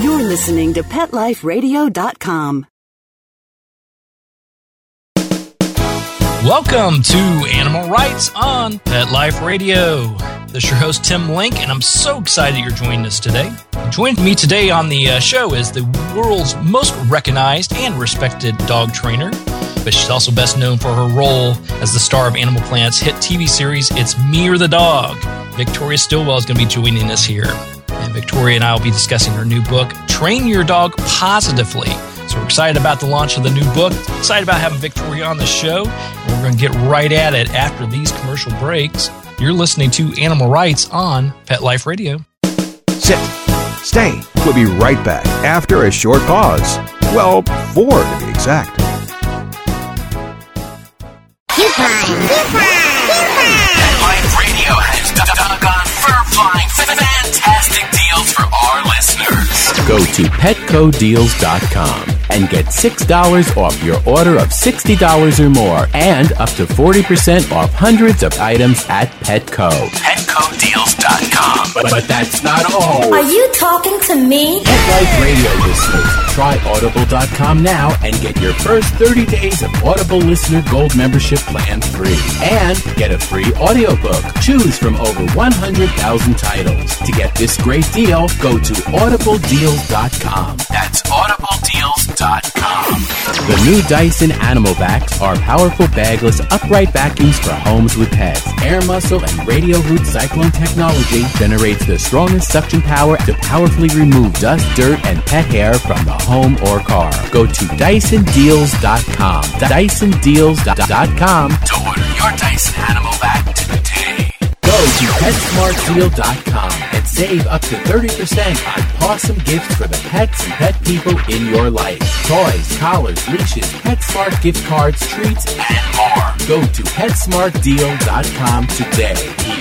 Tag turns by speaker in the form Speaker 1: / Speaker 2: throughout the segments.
Speaker 1: You're listening to PetLifeRadio.com.
Speaker 2: Welcome to Animal Rights on Pet Life Radio. This is your host, Tim Link, and I'm so excited you're joining us today. Joining me today on the uh, show is the world's most recognized and respected dog trainer, but she's also best known for her role as the star of Animal Planet's hit TV series, It's Me or the Dog. Victoria Stilwell is going to be joining us here. And Victoria and I will be discussing her new book, Train Your Dog Positively so we're excited about the launch of the new book, excited about having Victoria on the show. And we're going to get right at it after these commercial breaks. You're listening to Animal Rights on Pet Life Radio.
Speaker 3: Sit. Stay. We'll be right back after a short pause. Well, four to be exact.
Speaker 4: Pet Life
Speaker 5: Go to petcodeals.com and get $6 off your order of $60 or more and up to 40% off hundreds of items at Petco.
Speaker 4: PetCodeDeals.com.
Speaker 5: But, but that's not all.
Speaker 6: Are you talking to me?
Speaker 5: Pet Life Radio listeners, try audible.com now and get your first 30 days of Audible Listener Gold membership plan free. And get a free audiobook. Choose from over 100,000 titles. To get this great deal, go to audibledeals.com.
Speaker 4: That's AudibleDeals.com.
Speaker 5: The new Dyson Animal Vacs are powerful bagless upright vacuums for homes with pets. Air muscle and radial root cyclone technology generates the strongest suction power to powerfully remove dust, dirt, and pet hair from the home or car. Go to DysonDeals.com. DysonDeals.com.
Speaker 4: To order your Dyson Animal Vac today.
Speaker 5: Go to PetSmartDeal.com save up to 30% on awesome gifts for the pets and pet people in your life. Toys, collars, leashes, PetSmart gift cards, treats,
Speaker 4: And more.
Speaker 5: Go to PetSmartDeal.com today.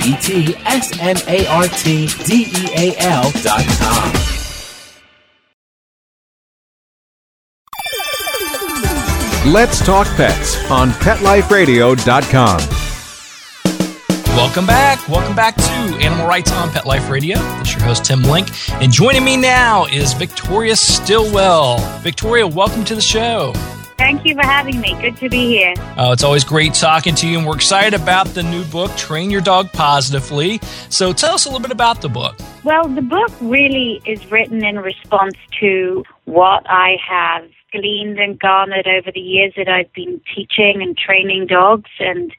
Speaker 5: E P-E-T-S-M-A-R-T-D-E-A-L dot com.
Speaker 3: Let's talk pets on PetLifeRadio.com.
Speaker 2: Welcome back. Welcome back to Animal Rights on Pet Life Radio. This is your host, Tim Link. And joining me now is Victoria Stilwell. Victoria, welcome to the show.
Speaker 7: Thank you for having me. Good to be here.
Speaker 2: Uh, it's always great talking to you, and we're excited about the new book, Train Your Dog Positively. So tell us a little bit about the book.
Speaker 7: Well, the book really is written in response to what I have gleaned and garnered over the years that I've been teaching and training dogs. And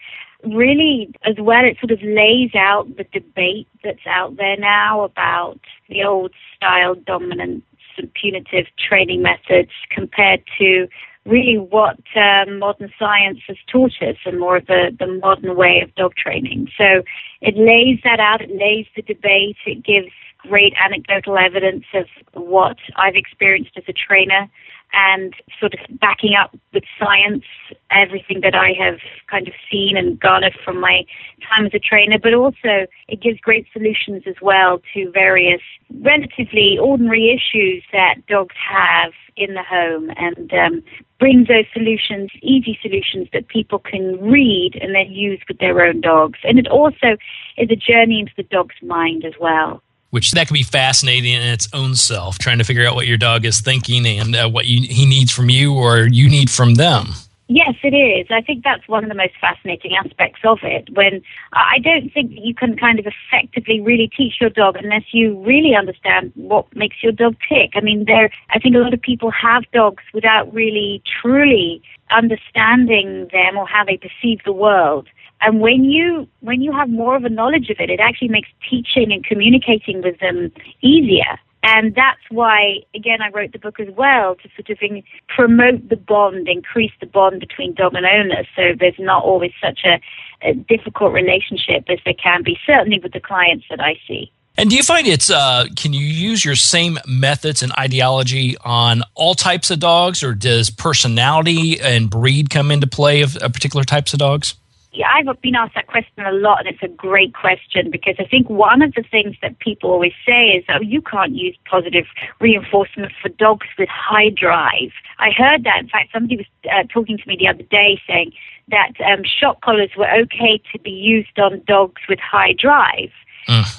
Speaker 7: really, as well, it sort of lays out the debate that's out there now about the old style dominance and punitive training methods compared to really what um, modern science has taught us and more of the, the modern way of dog training. So it lays that out, it lays the debate, it gives great anecdotal evidence of what I've experienced as a trainer and sort of backing up with science everything that I have kind of seen and garnered from my time as a trainer, but also it gives great solutions as well to various relatively ordinary issues that dogs have in the home and um, brings those solutions, easy solutions that people can read and then use with their own dogs. And it also is a journey into the dog's mind as well.
Speaker 2: Which that could be fascinating in its own self, trying to figure out what your dog is thinking and uh, what you, he needs from you or you need from them.
Speaker 7: Yes, it is. I think that's one of the most fascinating aspects of it. When I don't think that you can kind of effectively really teach your dog unless you really understand what makes your dog tick. I mean, there. I think a lot of people have dogs without really truly understanding them or how they perceive the world. And when you when you have more of a knowledge of it, it actually makes teaching and communicating with them easier. And that's why, again, I wrote the book as well to sort of promote the bond, increase the bond between dog and owner, so there's not always such a, a difficult relationship as there can be, certainly with the clients that I see.
Speaker 2: And do you find it's, uh, can you use your same methods and ideology on all types of dogs, or does personality and breed come into play of, of particular types of dogs?
Speaker 7: Yeah, I've been asked that question a lot, and it's a great question because I think one of the things that people always say is, oh, you can't use positive reinforcement for dogs with high drive. I heard that. In fact, somebody was uh, talking to me the other day saying that um, shock collars were okay to be used on dogs with high drive.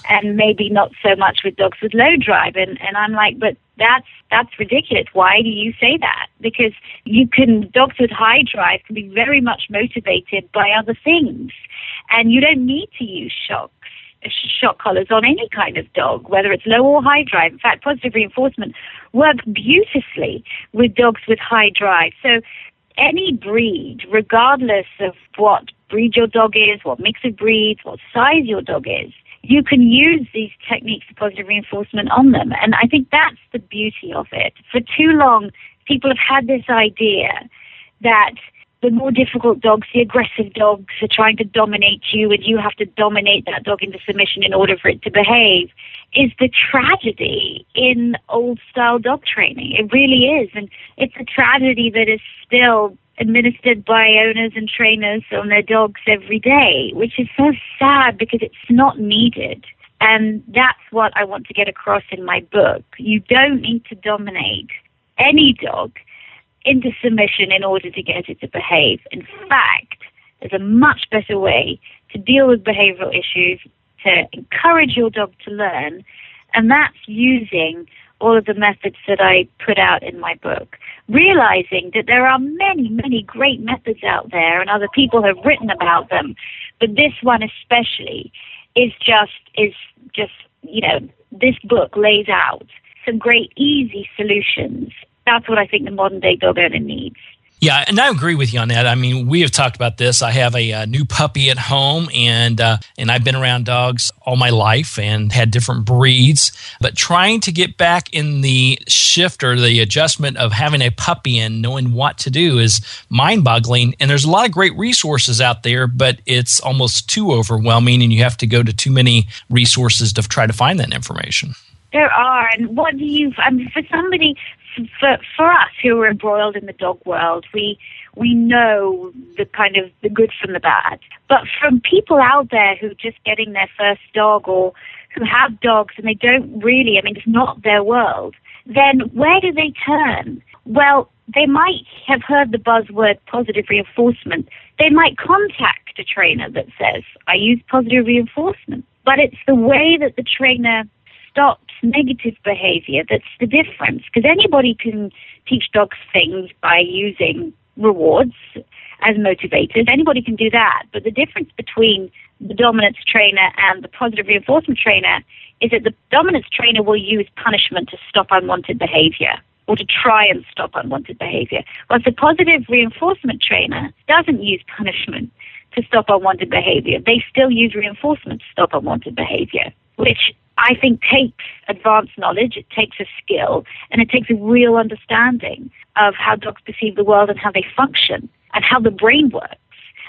Speaker 7: And maybe not so much with dogs with low drive, and and I'm like, but that's that's ridiculous. Why do you say that? Because you can dogs with high drive can be very much motivated by other things, and you don't need to use shocks shock collars on any kind of dog, whether it's low or high drive. In fact, positive reinforcement works beautifully with dogs with high drive. So any breed, regardless of what breed your dog is, what mix of breeds, what size your dog is, you can use these techniques of positive reinforcement on them. And I think that's the beauty of it. For too long, people have had this idea that the more difficult dogs, the aggressive dogs, are trying to dominate you, and you have to dominate that dog into submission in order for it to behave, is the tragedy in old style dog training. It really is. And it's a tragedy that is still administered by owners and trainers on their dogs every day, which is so sad because it's not needed. And that's what I want to get across in my book. You don't need to dominate any dog into submission in order to get it to behave. In fact, there's a much better way to deal with behavioral issues, to encourage your dog to learn, and that's using all of the methods that I put out in my book. Realizing that there are many, many great methods out there, and other people have written about them, but this one especially is just is just you know this book lays out some great easy solutions that's what I think the modern day dog owner needs.
Speaker 2: Yeah, and I agree with you on that. I mean, we have talked about this. I have a, a new puppy at home, and uh, and I've been around dogs all my life and had different breeds. But trying to get back in the shift or the adjustment of having a puppy and knowing what to do is mind-boggling. And there's a lot of great resources out there, but it's almost too overwhelming, and you have to go to too many resources to try to find that information.
Speaker 7: There are, and what do you? I mean, for somebody for for us who are embroiled in the dog world, we we know the kind of the good from the bad. But from people out there who are just getting their first dog or who have dogs and they don't really, I mean, it's not their world. Then where do they turn? Well, they might have heard the buzzword positive reinforcement. They might contact a trainer that says, I use positive reinforcement. But it's the way that the trainer stops negative behavior that's the difference. Because anybody can teach dogs things by using rewards as motivators. Anybody can do that. But the difference between the dominance trainer and the positive reinforcement trainer is that the dominance trainer will use punishment to stop unwanted behavior or to try and stop unwanted behavior. Whereas the positive reinforcement trainer doesn't use punishment to stop unwanted behavior. They still use reinforcement to stop unwanted behavior, which I think takes advanced knowledge, it takes a skill, and it takes a real understanding of how dogs perceive the world and how they function and how the brain works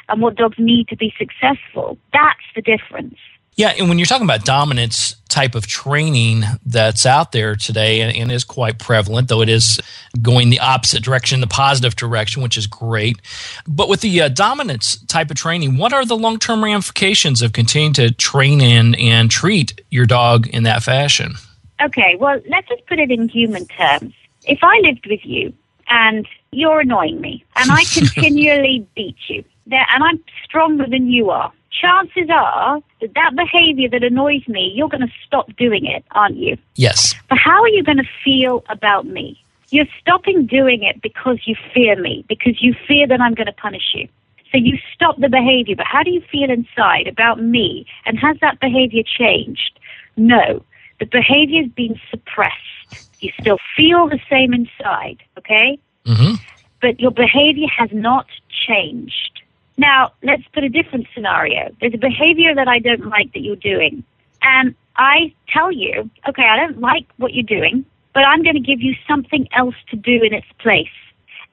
Speaker 7: and what dogs need to be successful. That's the difference.
Speaker 2: Yeah, and when you're talking about dominance type of training that's out there today and, and, is quite prevalent, though it is going the opposite direction, the positive direction, which is great. But with the uh, dominance type of training, what are the long term ramifications of continuing to train in and treat your dog in that fashion?
Speaker 7: Okay, well, let's just put it in human terms. If I lived with you and you're annoying me and I continually beat you, and I'm stronger than you are, chances are that that behavior that annoys me, you're going to stop doing it, aren't you?
Speaker 2: Yes.
Speaker 7: But how are you going to feel about me? You're stopping doing it because you fear me, because you fear that I'm going to punish you. So you stop the behavior, but how do you feel inside about me? And has that behavior changed? No. The behavior's been suppressed. You still feel the same inside, okay?
Speaker 2: Mm-hmm.
Speaker 7: But your behavior has not changed. Now, let's put a different scenario. There's a behavior that I don't like that you're doing. And I tell you, okay, I don't like what you're doing, but I'm going to give you something else to do in its place.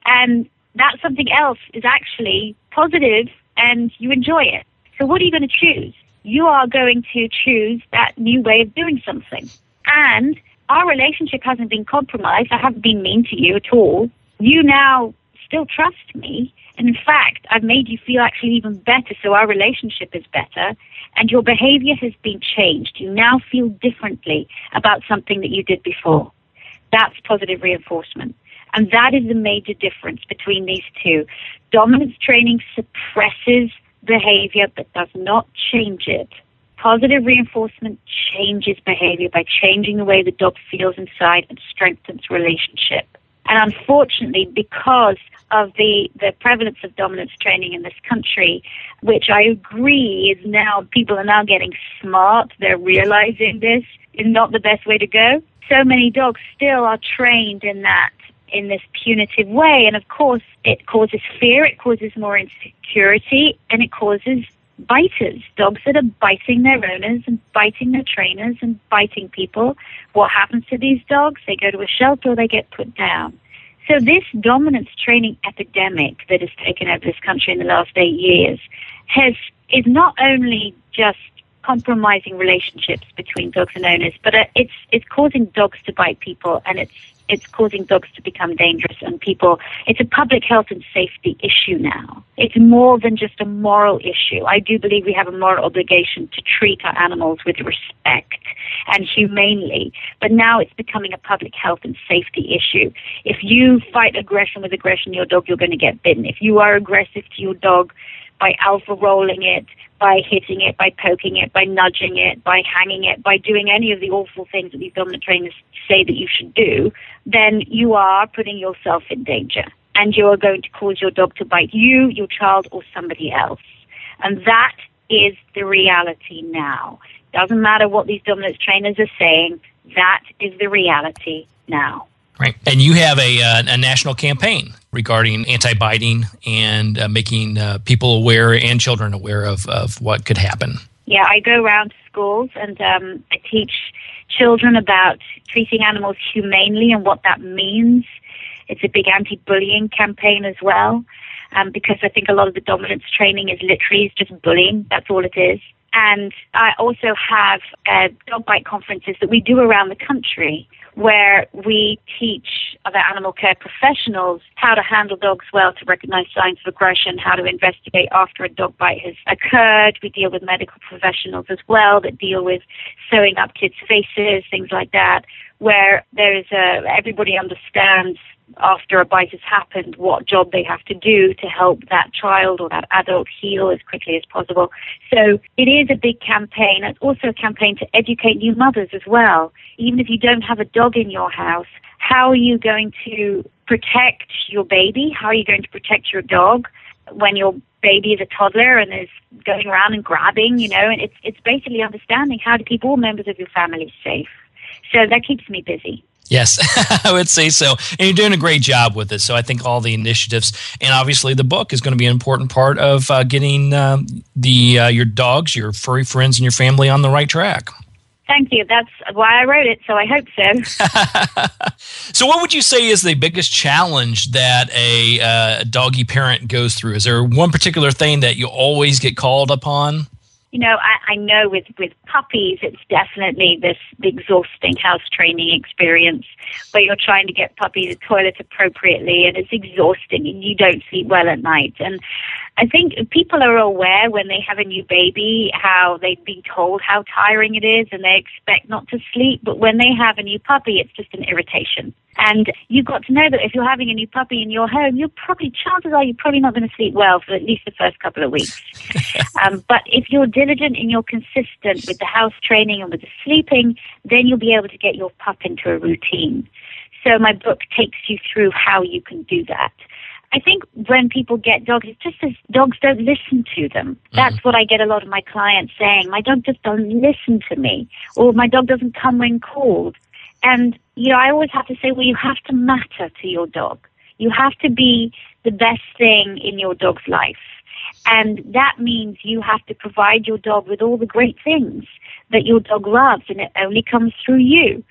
Speaker 7: And that something else is actually positive and you enjoy it. So what are you going to choose? You are going to choose that new way of doing something. And our relationship hasn't been compromised. I haven't been mean to you at all. You now still trust me and in fact, I've made you feel actually even better, so our relationship is better, and your behavior has been changed. You now feel differently about something that you did before. That's positive reinforcement. And that is the major difference between these two. Dominance training suppresses behavior but does not change it. Positive reinforcement changes behavior by changing the way the dog feels inside and strengthens relationship. And unfortunately, because of the, the prevalence of dominance training in this country, which I agree is now, people are now getting smart. They're realizing this is not the best way to go. So many dogs still are trained in that, in this punitive way. And of course, it causes fear, it causes more insecurity, and it causes biters, dogs that are biting their owners and biting their trainers and biting people. What happens to these dogs? They go to a shelter or they get put down. So this dominance training epidemic that has taken over this country in the last eight years has is not only just compromising relationships between dogs and owners, but uh, it's it's causing dogs to bite people and it's it's causing dogs to become dangerous and people it's a public health and safety issue now. It's more than just a moral issue. I do believe we have a moral obligation to treat our animals with respect and humanely but now it's becoming a public health and safety issue. If you fight aggression with aggression your dog you're going to get bitten. If you are aggressive to your dog by alpha rolling it, by hitting it, by poking it, by nudging it, by hanging it, by doing any of the awful things that these dominant trainers say that you should do, then you are putting yourself in danger. And you are going to cause your dog to bite you, your child, or somebody else. And that is the reality now. Doesn't matter what these dominance trainers are saying, that is the reality now.
Speaker 2: Right. And you have a, uh, a national campaign regarding anti biting and uh, making uh, people aware and children aware of, of what could happen.
Speaker 7: Yeah, I go around to schools and um, I teach children about treating animals humanely and what that means. It's a big anti bullying campaign as well. Um, because I think a lot of the dominance training is literally just bullying. That's all it is. And I also have uh, dog bite conferences that we do around the country where we teach other animal care professionals how to handle dogs well to recognize signs of aggression, how to investigate after a dog bite has occurred. We deal with medical professionals as well that deal with sewing up kids' faces, things like that, where there's a, everybody understands after a bite has happened what job they have to do to help that child or that adult heal as quickly as possible. So it is a big campaign. It's also a campaign to educate new mothers as well. Even if you don't have a dog in your house, how are you going to protect your baby? How are you going to protect your dog when your baby is a toddler and is going around and grabbing, you know, and it's it's basically understanding how to keep all members of your family safe. So that keeps me busy.
Speaker 2: Yes, I would say so. And you're doing a great job with it. So I think all the initiatives and obviously the book is going to be an important part of uh, getting um, the uh, your dogs, your furry friends, and your family on the right track.
Speaker 7: Thank you. That's why I wrote it, so I hope so.
Speaker 2: so, what would you say is the biggest challenge that a uh, doggy parent goes through? Is there one particular thing that you always get called upon?
Speaker 7: you know, I, I know with, with puppies, it's definitely this exhausting house training experience where you're trying to get puppy to toilet appropriately and it's exhausting and you don't sleep well at night. And I think people are aware when they have a new baby how they've been told how tiring it is and they expect not to sleep. But when they have a new puppy, it's just an irritation. And you've got to know that if you're having a new puppy in your home, you're probably, chances are you're probably not going to sleep well for at least the first couple of weeks. um, but if you're diligent and you're consistent with the house training and with the sleeping, then you'll be able to get your pup into a routine. So my book takes you through how you can do that. I think when people get dogs, it's just as dogs don't listen to them. Mm-hmm. That's what I get a lot of my clients saying. My dog just doesn't listen to me, or my dog doesn't come when called. And, you know, I always have to say, well, you have to matter to your dog. You have to be the best thing in your dog's life. And that means you have to provide your dog with all the great things that your dog loves, and it only comes through you.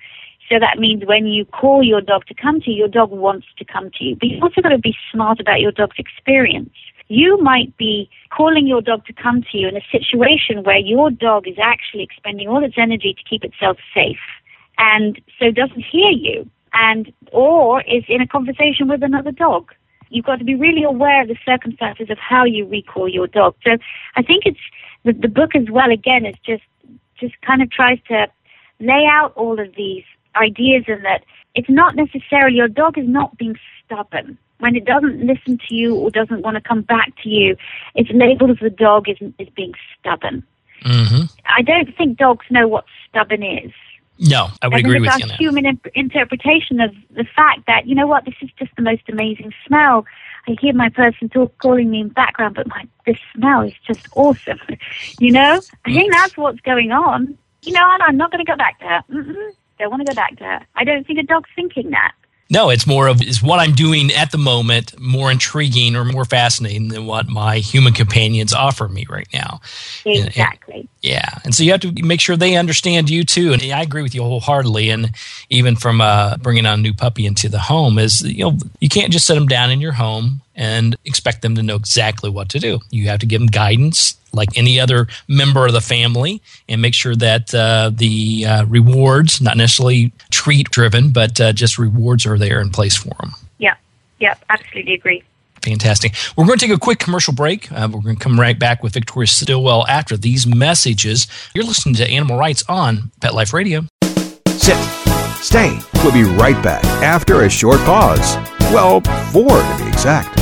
Speaker 7: So that means when you call your dog to come to you, your dog wants to come to you. But you've also got to be smart about your dog's experience. You might be calling your dog to come to you in a situation where your dog is actually expending all its energy to keep itself safe and so doesn't hear you and or is in a conversation with another dog. You've got to be really aware of the circumstances of how you recall your dog. So I think it's the, the book as well again is just just kind of tries to lay out all of these ideas and that it's not necessarily your dog is not being stubborn. When it doesn't listen to you or doesn't want to come back to you, it's labeled as the dog is, is being stubborn.
Speaker 2: hmm
Speaker 7: I don't think dogs know what stubborn is.
Speaker 2: No, I would
Speaker 7: I
Speaker 2: agree with
Speaker 7: it's
Speaker 2: you
Speaker 7: our human imp- interpretation of the fact that you know what, this is just the most amazing smell. I hear my person talk, calling me in the background, but my this smell is just awesome. You know, I think that's what's going on. You know, and I'm not going to go back to her. Mm-mm, don't want to go back to. I don't think a dog's thinking that.
Speaker 2: No, it's more of is what I'm doing at the moment more intriguing or more fascinating than what my human companions offer me right now. And- and-
Speaker 7: Exactly.
Speaker 2: Yeah, and so you have to make sure they understand you too. And I agree with you wholeheartedly. And even from uh, bringing on a new puppy into the home is you know you can't just set them down in your home and expect them to know exactly what to do. You have to give them guidance like any other member of the family, and make sure that uh, the uh, rewards, not necessarily treat driven, but uh, just rewards are there in place for them.
Speaker 7: Yeah. Yeah. Absolutely agree.
Speaker 2: Fantastic. We're going to take a quick commercial break. Uh, we're going to come right back with Victoria Stilwell after these messages. You're listening to Animal Rights on Pet Life Radio.
Speaker 3: Sit. Stay. We'll be right back after a short pause. Well, four to be exact.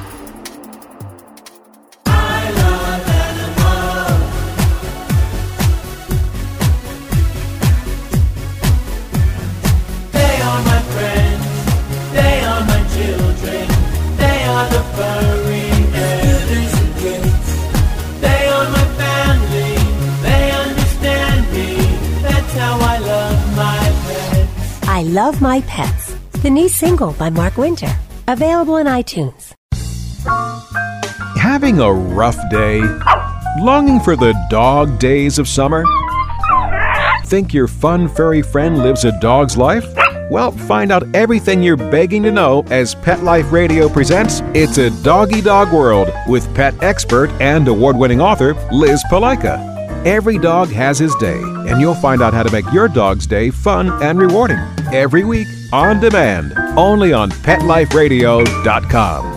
Speaker 8: My Pets,
Speaker 6: the new single by Mark Winter. Available on iTunes.
Speaker 3: Having a rough day? Longing for the dog days of summer? Think your fun furry friend lives a dog's life? Well, find out everything you're begging to know as Pet Life Radio presents It's a Doggy Dog World with pet expert and award winning author Liz Palika. Every dog has his day, and you'll find out how to make your dog's day fun and rewarding every week on demand, only on PetLifeRadio.com.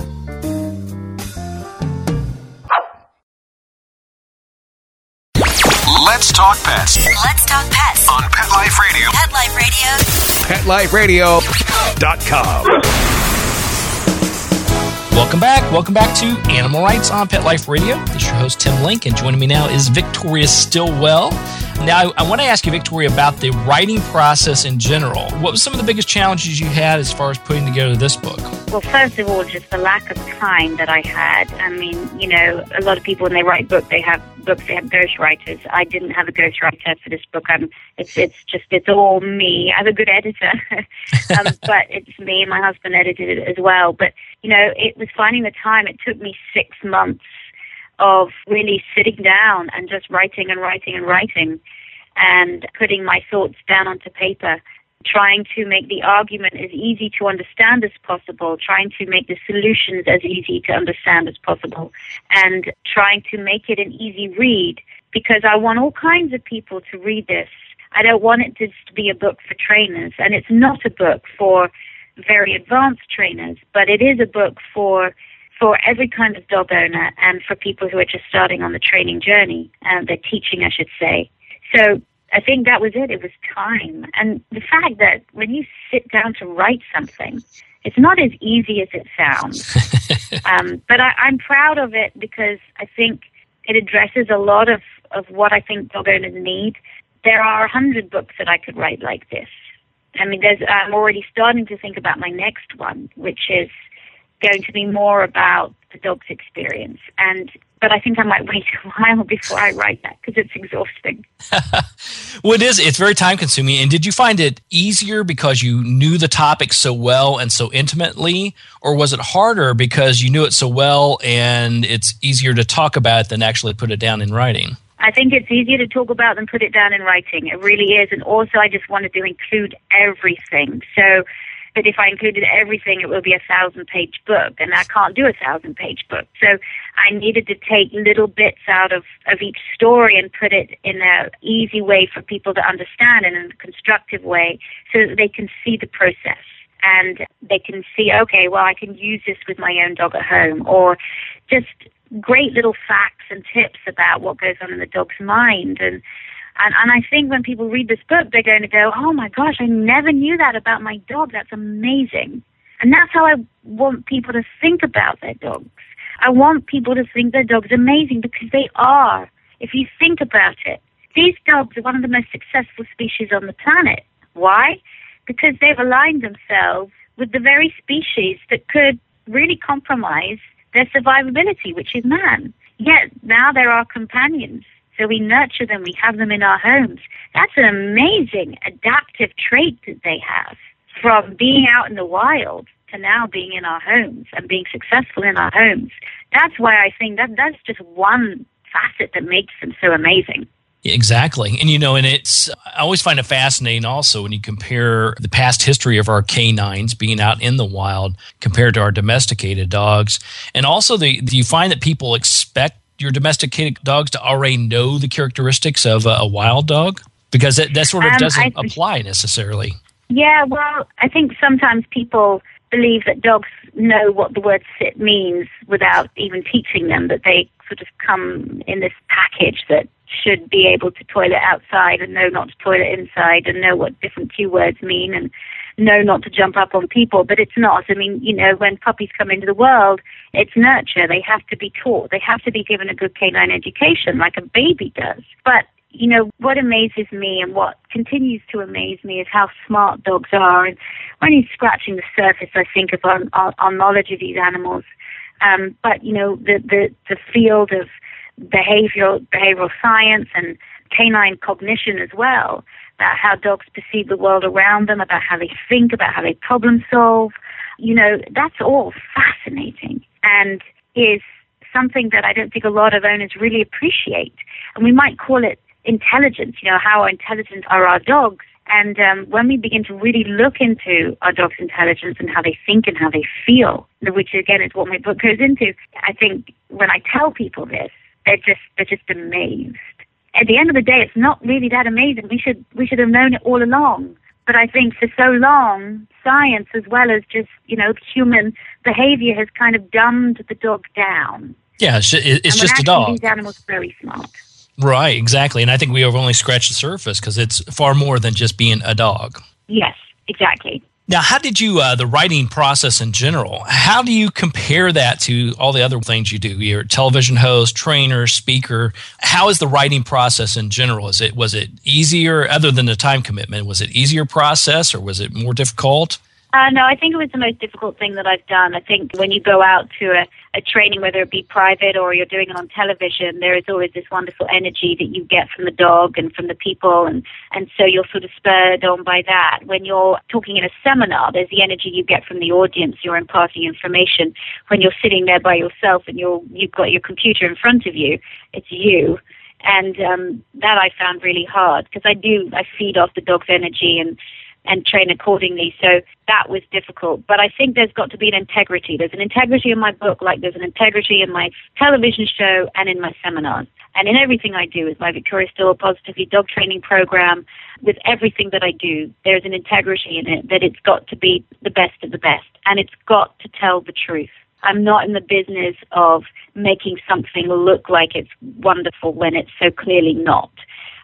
Speaker 4: Let's talk pets
Speaker 9: Let's talk pets.
Speaker 4: on Pet Life Radio.
Speaker 9: Pet Life Radio.
Speaker 3: PetLifeRadio.com.
Speaker 2: Welcome back. Welcome back to Animal Rights on Pet Life Radio. This is your host, Tim Link, and joining me now is Victoria Stilwell. Now, I, I want to ask you, Victoria, about the writing process in general. What was some of the biggest challenges you had as far as putting together this book?
Speaker 7: Well, first of all, just the lack of time that I had. I mean, you know, a lot of people when they write books, they have books, they have ghostwriters. I didn't have a ghostwriter for this book. I'm, it's it's just it's all me. I have a good editor, um, but it's me. My husband edited it as well. But you know, it was finding the time. It took me six months of really sitting down and just writing and writing and writing, and putting my thoughts down onto paper trying to make the argument as easy to understand as possible, trying to make the solutions as easy to understand as possible, and trying to make it an easy read because I want all kinds of people to read this. I don't want it to be a book for trainers, and it's not a book for very advanced trainers, but it is a book for for every kind of dog owner and for people who are just starting on the training journey and the teaching, I should say. So I think that was it. It was time. And the fact that when you sit down to write something, it's not as easy as it sounds. um, but I, I'm proud of it because I think it addresses a lot of, of what I think dog owners need. There are a hundred books that I could write like this. I mean, there's, I'm already starting to think about my next one, which is going to be more about the dog's experience. And but I think I might wait a while before I write that because it's exhausting.
Speaker 2: well, it is. It's very time consuming. And did you find it easier because you knew the topic so well and so intimately, or was it harder because you knew it so well and it's easier to talk about it than actually put it down in writing?
Speaker 7: I think it's easier to talk about than put it down in writing. It really is. And also, I just wanted to include everything. So but if I included everything, it would be a thousand page book, and I can't do a thousand page book. So I needed to take little bits out of, of each story and put it in an easy way for people to understand and in a constructive way so that they can see the process and they can see, okay, well, I can use this with my own dog at home, or just great little facts and tips about what goes on in the dog's mind and and, and I think when people read this book, they're going to go, oh my gosh, I never knew that about my dog. That's amazing. And that's how I want people to think about their dogs. I want people to think their dogs amazing because they are. If you think about it, these dogs are one of the most successful species on the planet. Why? Because they've aligned themselves with the very species that could really compromise their survivability, which is man. Yet now they're our companions. So we nurture them, we have them in our homes. That's an amazing adaptive trait that they have from being out in the wild to now being in our homes and being successful in our homes. That's why I think that that's just one facet that makes them so amazing.
Speaker 2: Exactly. And you know, and it's, I always find it fascinating also when you compare the past history of our canines being out in the wild compared to our domesticated dogs. And also, the, you find that people expect your domesticated dogs to already know the characteristics of a, a wild dog? Because that, that sort of
Speaker 7: Um,
Speaker 2: doesn't apply necessarily.
Speaker 7: Yeah, well, I think sometimes people believe that dogs know what the word sit means without even teaching them, that they sort of come in this package that should be able to toilet outside and know not to toilet inside and know what different cue words mean and know not to jump up on people, but it's not. I mean, you know, when puppies come into the world, it's nurture. They have to be taught. They have to be given a good canine education like a baby does. But you know, what amazes me and what continues to amaze me is how smart dogs are. And we're only scratching the surface, I think, of our, our, our knowledge of these animals. Um, but, you know, the, the, the field of behavioral, behavioral science and canine cognition as well, about how dogs perceive the world around them, about how they think, about how they problem solve, you know, that's all fascinating and is something that I don't think a lot of owners really appreciate. And we might call it intelligence, you know, how intelligent are our dogs? And um, when we begin to really look into our dog's intelligence and how they think and how they feel, which again is what my book goes into, I think when I tell people this, they're just they're just amazed. At the end of the day, it's not really that amazing. We should we should have known it all along. But I think for so long, science as well as just you know human behavior has kind of dumbed the dog down.
Speaker 2: Yeah, it's, it's just a dog.
Speaker 7: These animals are very smart.
Speaker 2: Right, exactly. And I think we have only scratched the surface because it's far more than just being a dog.
Speaker 7: Yes, exactly.
Speaker 2: Now, how did you, uh, the writing process in general, how do you compare that to all the other things you do? You're a television host, trainer, speaker. How is the writing process in general? Is it, was it easier, other than the time commitment, was it easier process or was it more difficult?
Speaker 7: Uh, no, I think it was the most difficult thing that I've done. I think when you go out to a, a training, whether it be private or you're doing it on television, there is always this wonderful energy that you get from the dog and from the people, and, and so you're sort of spurred on by that. When you're talking in a seminar, there's the energy you get from the audience. You're imparting information. When you're sitting there by yourself and you're you've got your computer in front of you, it's you. And um, that I found really hard because I do I feed off the dog's energy and and train accordingly. So that was difficult. But I think there's got to be an integrity. There's an integrity in my book, like there's an integrity in my television show and in my seminars. And in everything I do, with my Victoria Still Positively Dog Training Program, with everything that I do, there's an integrity in it that it's got to be the best of the best. And it's got to tell the truth. I'm not in the business of making something look like it's wonderful when it's so clearly not.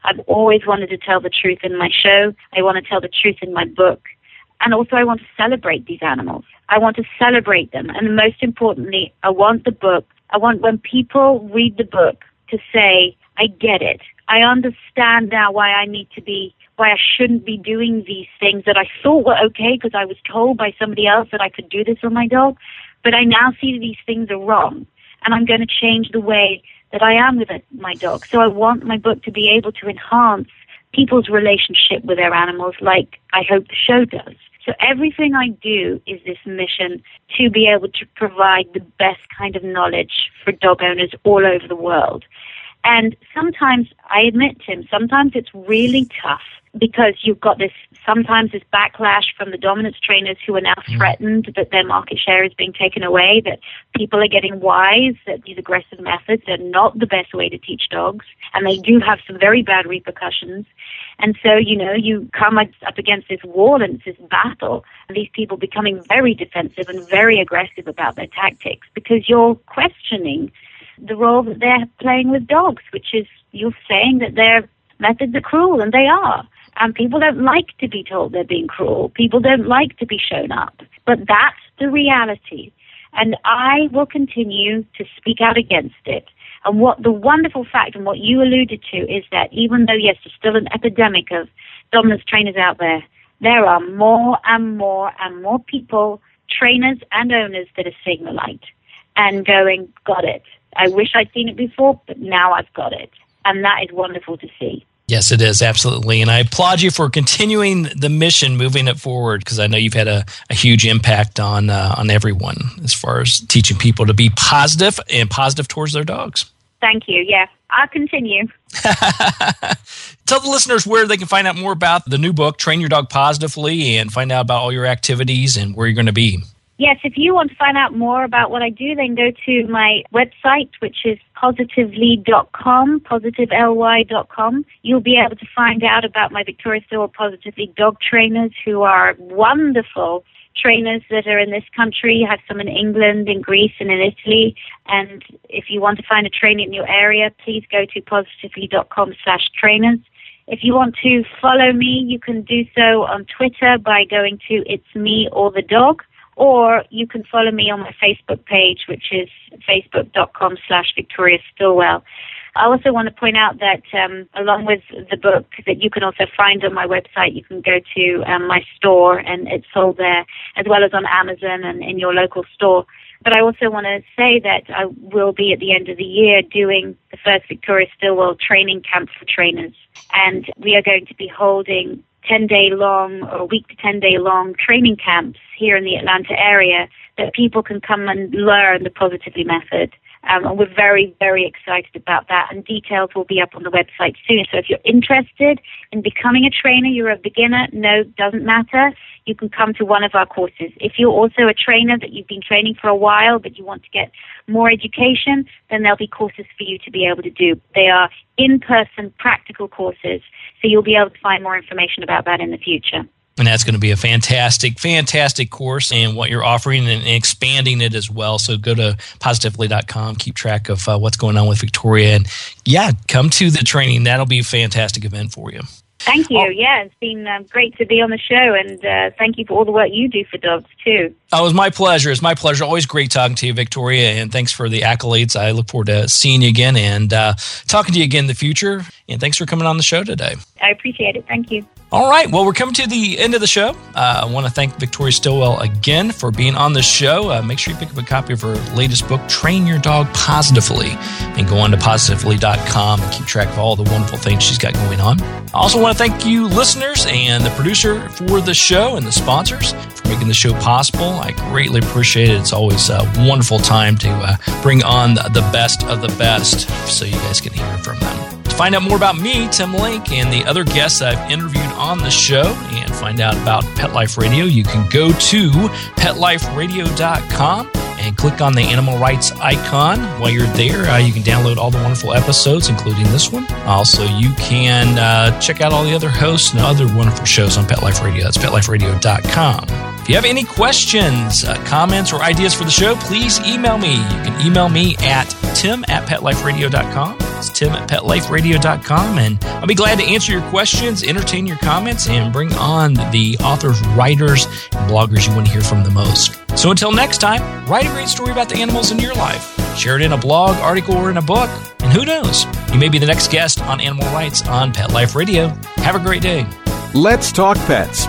Speaker 7: I've always wanted to tell the truth in my show. I want to tell the truth in my book. And also, I want to celebrate these animals. I want to celebrate them. And most importantly, I want the book, I want when people read the book to say, I get it. I understand now why I need to be why I shouldn't be doing these things that I thought were okay because I was told by somebody else that I could do this on my dog. But I now see that these things are wrong, and I'm going to change the way that I am with it, my dog. So I want my book to be able to enhance people's relationship with their animals like I hope the show does. So everything I do is this mission to be able to provide the best kind of knowledge for dog owners all over the world. And sometimes, I admit, Tim, sometimes it's really tough because you've got this sometimes this backlash from the dominance trainers who are now mm. threatened that their market share is being taken away, that people are getting wise that these aggressive methods are not the best way to teach dogs, and they do have some very bad repercussions. And so, you know, you come up against this wall and it's this battle, and these people becoming very defensive and very aggressive about their tactics because you're questioning the role that they're playing with dogs, which is you're saying that their methods are cruel, and they are. And people don't like to be told they're being cruel. People don't like to be shown up. But that's the reality. And I will continue to speak out against it. And what the wonderful fact and what you alluded to is that even though, yes, there's still an epidemic of dominance trainers out there, there are more and more and more people, trainers and owners that are seeing the light and going, got it. I wish I'd seen it before, but now I've got it. And that is wonderful to see.
Speaker 2: Yes, it is absolutely, and I applaud you for continuing the mission, moving it forward, because I know you've had a, a huge impact on uh, on everyone as far as teaching people to be positive and positive towards their dogs.
Speaker 7: Thank you. Yeah, I'll continue.
Speaker 2: Tell the listeners where they can find out more about the new book, Train Your Dog Positively, and find out about all your activities and where you're going to be.
Speaker 7: Yes, if you want to find out more about what I do, then go to my website, which is positively.com, positively.com. You'll be able to find out about my Victoria Stilwell Positively dog trainers who are wonderful trainers that are in this country. I have some in England, in Greece, and in Italy. And if you want to find a trainer in your area, please go to positively.com slash trainers. If you want to follow me, you can do so on Twitter by going to It's Me or the Dog or you can follow me on my Facebook page, which is facebook.com slash Victoria Stilwell. I also want to point out that um, along with the book that you can also find on my website, you can go to um, my store and it's sold there, as well as on Amazon and in your local store. But I also want to say that I will be at the end of the year doing the first Victoria Stilwell training camp for trainers. And we are going to be holding 10 day long or week to 10 day long training camps here in the Atlanta area that people can come and learn the Positively method. Um, and we're very, very excited about that. And details will be up on the website soon. So if you're interested in becoming a trainer, you're a beginner, no, doesn't matter. You can come to one of our courses. If you're also a trainer that you've been training for a while, but you want to get more education, then there'll be courses for you to be able to do. They are in person, practical courses. So you'll be able to find more information about that in the future.
Speaker 2: And that's going to be a fantastic, fantastic course and what you're offering and, expanding it as well. So go to positively.com, keep track of uh, what's going on with Victoria. And yeah, come to the training. That'll be a fantastic event for you.
Speaker 7: Thank you. Oh. Yeah, it's been um, great to be on the show, and uh, thank you for all the work you do for dogs too.
Speaker 2: Oh, it was my pleasure. It's my pleasure. Always great talking to you, Victoria, and thanks for the accolades. I look forward to seeing you again and uh, talking to you again in the future. And thanks for coming on the show today.
Speaker 7: I appreciate it. Thank you.
Speaker 2: All right. Well, we're coming to the end of the show. Uh, I want to thank Victoria Stilwell again for being on the show. Uh, make sure you pick up a copy of her latest book, Train Your Dog Positively, and go on to positively.com and keep track of all the wonderful things she's got going on. I also want to thank you, listeners, and the producer for the show and the sponsors for making the show possible. I greatly appreciate it. It's always a wonderful time to uh, bring on the best of the best so you guys can hear from them. To find out more about me, Tim Link, and the other guests I've interviewed on the show and find out about Pet Life Radio, you can go to petliferadio.com and click on the animal rights icon. While you're there, uh, you can download all the wonderful episodes, including this one. Also, you can uh, check out all the other hosts and other wonderful shows on Pet Life Radio. That's petliferadio.com. If you have any questions, uh, comments, or ideas for the show, please email me. You can email me at tim at petliferadio.com. It's tim at petliferadio.com. And I'll be glad to answer your questions, entertain your comments, and bring on the authors, writers, and bloggers you want to hear from the most. So until next time, write a great story about the animals in your life. Share it in a blog, article, or in a book. And who knows? You may be the next guest on animal rights on Pet Life Radio. Have a great day.
Speaker 3: Let's Talk Pets